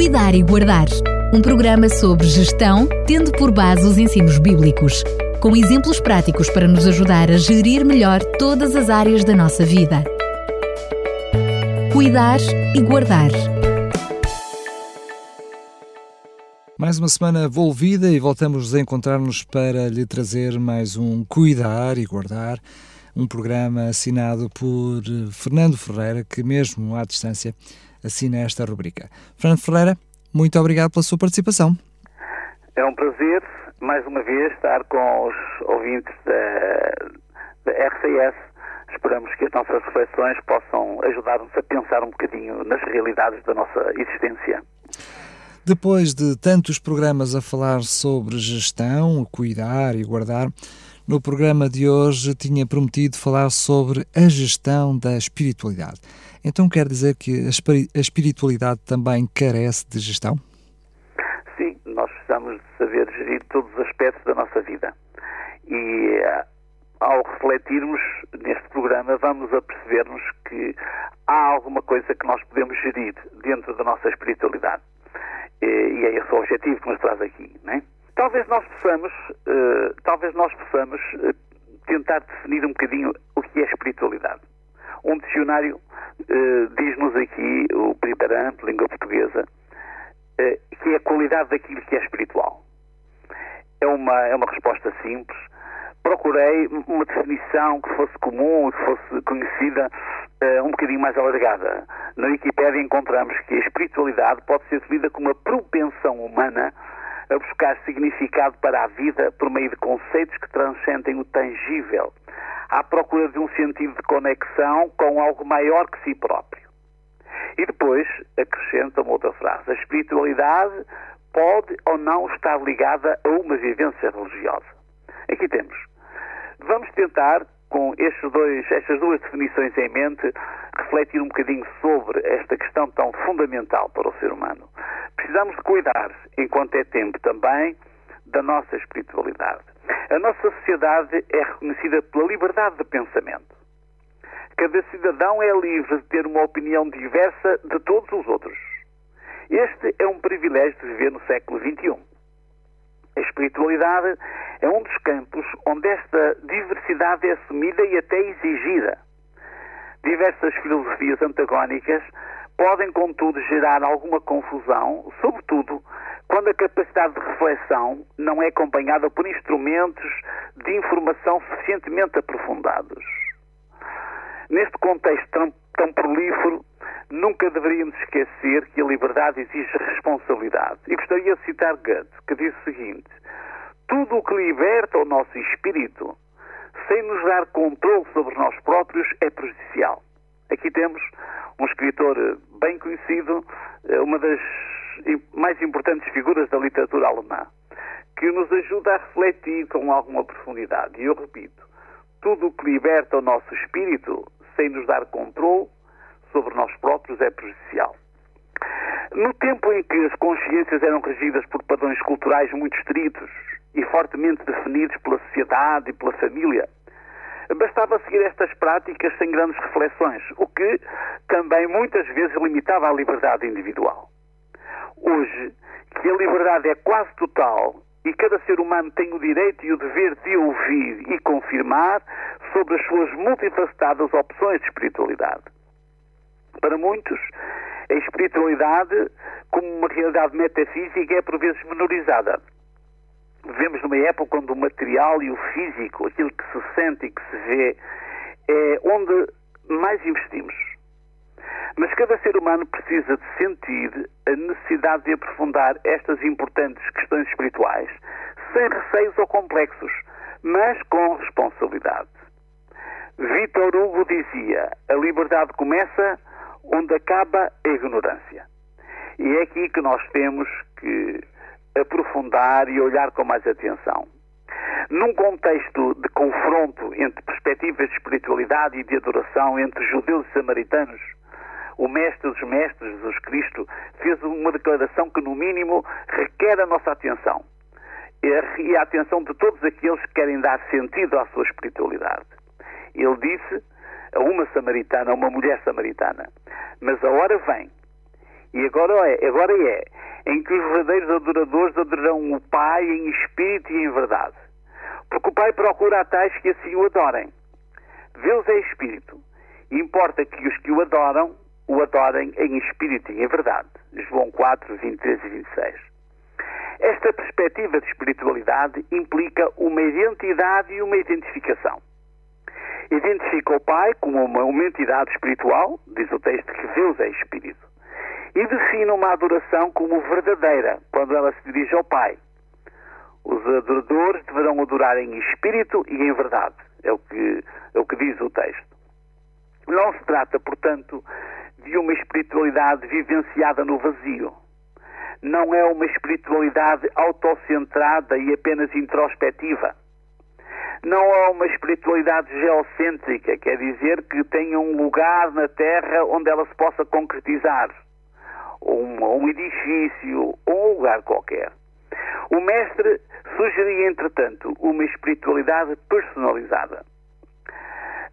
Cuidar e Guardar. Um programa sobre gestão, tendo por base os ensinos bíblicos, com exemplos práticos para nos ajudar a gerir melhor todas as áreas da nossa vida. Cuidar e Guardar. Mais uma semana volvida e voltamos a encontrar-nos para lhe trazer mais um Cuidar e Guardar, um programa assinado por Fernando Ferreira, que mesmo à distância assina esta rubrica. Fernando Ferreira, muito obrigado pela sua participação. É um prazer, mais uma vez, estar com os ouvintes da, da RCS. Esperamos que as nossas reflexões possam ajudar-nos a pensar um bocadinho nas realidades da nossa existência. Depois de tantos programas a falar sobre gestão, cuidar e guardar, no programa de hoje tinha prometido falar sobre a gestão da espiritualidade. Então quer dizer que a espiritualidade também carece de gestão? Sim, nós precisamos de saber gerir todos os aspectos da nossa vida. E eh, ao refletirmos neste programa, vamos a percebermos que há alguma coisa que nós podemos gerir dentro da nossa espiritualidade. E é esse o objetivo que nos traz aqui, não é? Talvez nós possamos, uh, talvez nós possamos uh, tentar definir um bocadinho o que é espiritualidade. Um dicionário uh, diz-nos aqui, o Primeirante, língua portuguesa, que é a qualidade daquilo que é espiritual. É uma, é uma resposta simples. Procurei uma definição que fosse comum, que fosse conhecida uh, um bocadinho mais alargada. Na Wikipédia encontramos que a espiritualidade pode ser definida como a propensão humana a buscar significado para a vida por meio de conceitos que transcendem o tangível, à procura de um sentido de conexão com algo maior que si próprio. E depois acrescenta uma outra frase: a espiritualidade pode ou não estar ligada a uma vivência religiosa. Aqui temos. Vamos tentar com dois, estas duas definições em mente, refletir um bocadinho sobre esta questão tão fundamental para o ser humano. Precisamos de cuidar, enquanto é tempo também, da nossa espiritualidade. A nossa sociedade é reconhecida pela liberdade de pensamento. Cada cidadão é livre de ter uma opinião diversa de todos os outros. Este é um privilégio de viver no século XXI. A espiritualidade é um dos campos onde esta diversidade é assumida e até exigida. Diversas filosofias antagónicas podem, contudo, gerar alguma confusão, sobretudo quando a capacidade de reflexão não é acompanhada por instrumentos de informação suficientemente aprofundados. Neste contexto tão, tão prolífero, nunca deveríamos esquecer que a liberdade exige responsabilidade. E gostaria de citar Goethe, que diz o seguinte: tudo o que liberta o nosso espírito, sem nos dar controle sobre nós próprios, é prejudicial. Aqui temos um escritor bem conhecido, eh, uma das mais importantes figuras da literatura alemã, que nos ajuda a refletir com alguma profundidade. E eu repito: tudo o que liberta o nosso espírito, sem nos dar controle, sobre nós próprios é prejudicial. No tempo em que as consciências eram regidas por padrões culturais muito estritos e fortemente definidos pela sociedade e pela família, bastava seguir estas práticas sem grandes reflexões, o que também muitas vezes limitava a liberdade individual. Hoje, que a liberdade é quase total e cada ser humano tem o direito e o dever de ouvir e confirmar sobre as suas multifacetadas opções de espiritualidade. Para muitos, a espiritualidade, como uma realidade metafísica, é por vezes menorizada. Vivemos numa época onde o material e o físico, aquilo que se sente e que se vê, é onde mais investimos. Mas cada ser humano precisa de sentir a necessidade de aprofundar estas importantes questões espirituais, sem receios ou complexos, mas com responsabilidade. Vitor Hugo dizia: a liberdade começa onde acaba a ignorância. E é aqui que nós temos que aprofundar e olhar com mais atenção. Num contexto de confronto entre perspectivas de espiritualidade e de adoração entre judeus e samaritanos, o Mestre dos Mestres, Jesus Cristo, fez uma declaração que, no mínimo, requer a nossa atenção e a atenção de todos aqueles que querem dar sentido à sua espiritualidade. Ele disse a uma samaritana, a uma mulher samaritana: Mas a hora vem, E agora é, agora é, em que os verdadeiros adoradores adorarão o Pai em espírito e em verdade. Porque o Pai procura a tais que assim o adorem. Deus é espírito. E importa que os que o adoram, o adorem em espírito e em verdade. João 4, 23 e 26. Esta perspectiva de espiritualidade implica uma identidade e uma identificação. Identifica o Pai como uma, uma entidade espiritual, diz o texto que Deus é espírito, e define uma adoração como verdadeira, quando ela se dirige ao Pai. Os adoradores deverão adorar em espírito e em verdade, é o que, é o que diz o texto. Não se trata, portanto, de uma espiritualidade vivenciada no vazio. Não é uma espiritualidade autocentrada e apenas introspectiva. Não é uma espiritualidade geocêntrica, quer dizer que tenha um lugar na Terra onde ela se possa concretizar. Um, um edifício um lugar qualquer. O mestre sugeria, entretanto, uma espiritualidade personalizada.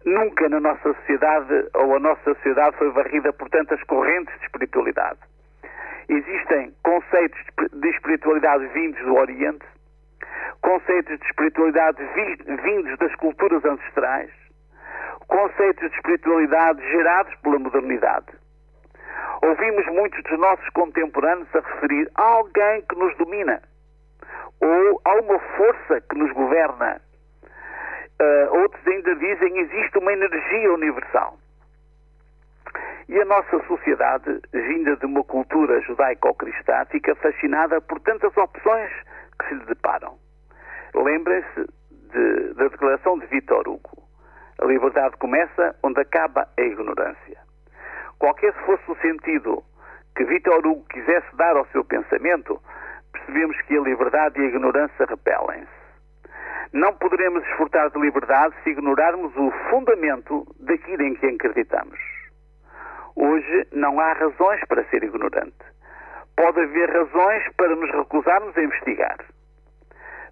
Nunca na nossa sociedade, ou a nossa sociedade foi varrida por tantas correntes de espiritualidade. Existem conceitos de espiritualidade vindos do Oriente, conceitos de espiritualidade vindos das culturas ancestrais, conceitos de espiritualidade gerados pela modernidade. Ouvimos muitos dos nossos contemporâneos a referir a alguém que nos domina, ou a uma força que nos governa. Uh, outros ainda dizem existe uma energia universal. E a nossa sociedade, vinda de uma cultura judaico-cristã, fica fascinada por tantas opções que se lhe deparam. Lembrem-se de, da declaração de Vitor Hugo. A liberdade começa onde acaba a ignorância. Qualquer fosse o sentido que Vitor Hugo quisesse dar ao seu pensamento, percebemos que a liberdade e a ignorância repelem-se. Não poderemos desfrutar de liberdade se ignorarmos o fundamento daquilo em que acreditamos. Hoje não há razões para ser ignorante. Pode haver razões para nos recusarmos a investigar.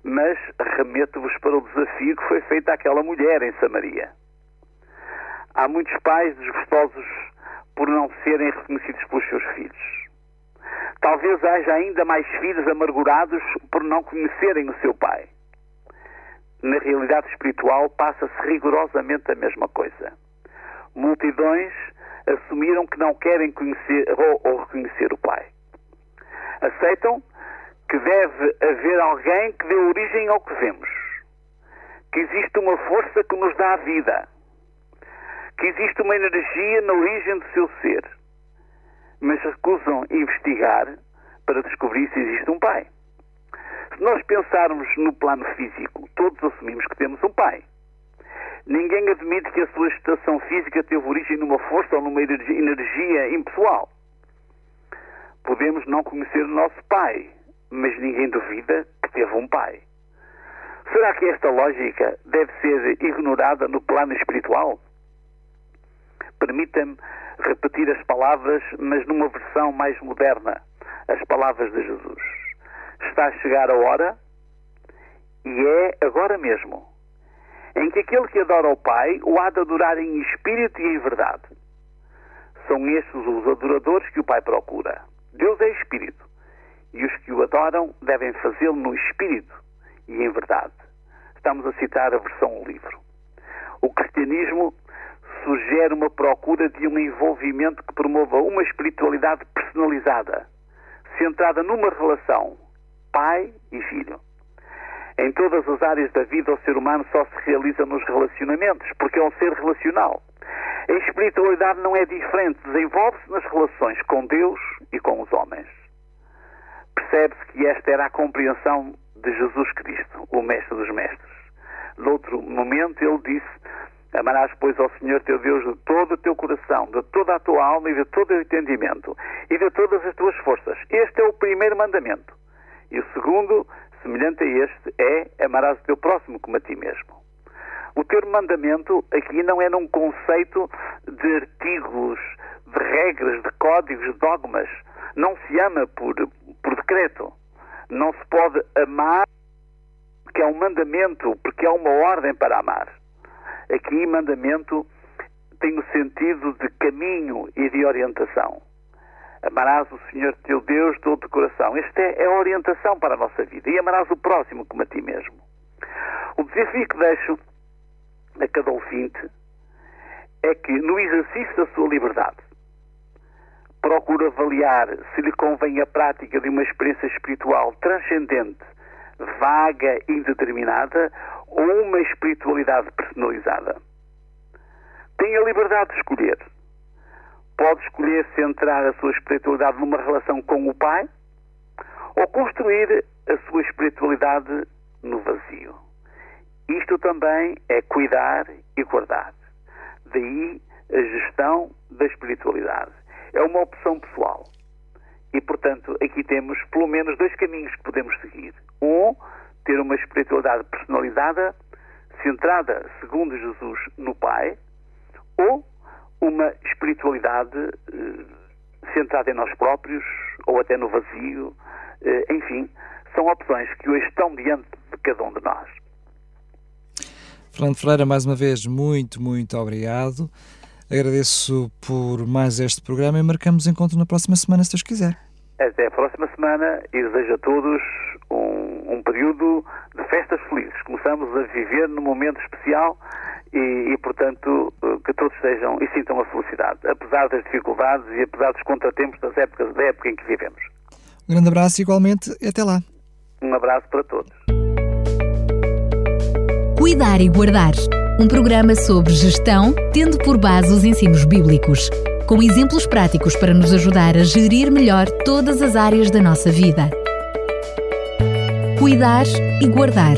Mas remeto-vos para o desafio que foi feito àquela mulher em Samaria. Há muitos pais desgostosos por não serem reconhecidos pelos seus filhos. Talvez haja ainda mais filhos amargurados por não conhecerem o seu pai. Na realidade espiritual passa-se rigorosamente a mesma coisa. Multidões assumiram que não querem conhecer ou, ou reconhecer o pai. Aceitam que deve haver alguém que dê origem ao que vemos. Que existe uma força que nos dá a vida. Que existe uma energia na origem do seu ser mas recusam investigar para descobrir se existe um pai. Se nós pensarmos no plano físico, todos assumimos que temos um pai. Ninguém admite que a sua estação física teve origem numa força ou numa energia impessoal. Podemos não conhecer o nosso pai, mas ninguém duvida que teve um pai. Será que esta lógica deve ser ignorada no plano espiritual? Permita-me repetir as palavras, mas numa versão mais moderna, as palavras de Jesus. Está a chegar a hora, e é agora mesmo, em que aquele que adora o Pai o há de adorar em espírito e em verdade. São estes os adoradores que o Pai procura. Deus é espírito, e os que o adoram devem fazê-lo no espírito e em verdade. Estamos a citar a versão livro. O cristianismo sugere uma procura de um envolvimento que promova uma espiritualidade personalizada, centrada numa relação pai e filho. Em todas as áreas da vida, o ser humano só se realiza nos relacionamentos, porque é um ser relacional. A espiritualidade não é diferente, desenvolve-se nas relações com Deus e com os homens. Percebe-se que esta era a compreensão de Jesus Cristo, o Mestre dos Mestres. Noutro momento, ele disse Amarás, pois, ao Senhor teu Deus de todo o teu coração, de toda a tua alma e de todo o entendimento e de todas as tuas forças. Este é o primeiro mandamento. E o segundo, semelhante a este, é amarás o teu próximo como a ti mesmo. O termo mandamento aqui não é num conceito de artigos, de regras, de códigos, de dogmas. Não se ama por, por decreto. Não se pode amar porque é um mandamento, porque é uma ordem para amar. Aqui, mandamento tem o sentido de caminho e de orientação. Amarás o Senhor teu Deus de todo o coração. Esta é, é a orientação para a nossa vida. E amarás o próximo como a ti mesmo. O desafio que deixo a cada ouvinte é que, no exercício da sua liberdade, procure avaliar se lhe convém a prática de uma experiência espiritual transcendente, vaga e indeterminada ou uma espiritualidade personalizada. Tem a liberdade de escolher. Pode escolher centrar a sua espiritualidade numa relação com o Pai ou construir a sua espiritualidade no vazio. Isto também é cuidar e guardar. Daí a gestão da espiritualidade. É uma opção pessoal. E, portanto, aqui temos pelo menos dois caminhos que podemos seguir. Um, ter uma espiritualidade personalizada, centrada, segundo Jesus, no Pai, ou uma espiritualidade eh, centrada em nós próprios, ou até no vazio. Eh, enfim, são opções que hoje estão diante de cada um de nós. Fernando Ferreira, mais uma vez, muito, muito obrigado. Agradeço por mais este programa e marcamos encontro na próxima semana, se Deus quiser. Até a próxima semana e desejo a todos um, um período de festas felizes. Começamos a viver num momento especial e, e, portanto, que todos sejam e sintam a felicidade, apesar das dificuldades e apesar dos contratempos das épocas, da época em que vivemos. Um grande abraço igualmente e até lá. Um abraço para todos. Cuidar e Guardar um programa sobre gestão, tendo por base os ensinos bíblicos, com exemplos práticos para nos ajudar a gerir melhor todas as áreas da nossa vida. Cuidar e Guardar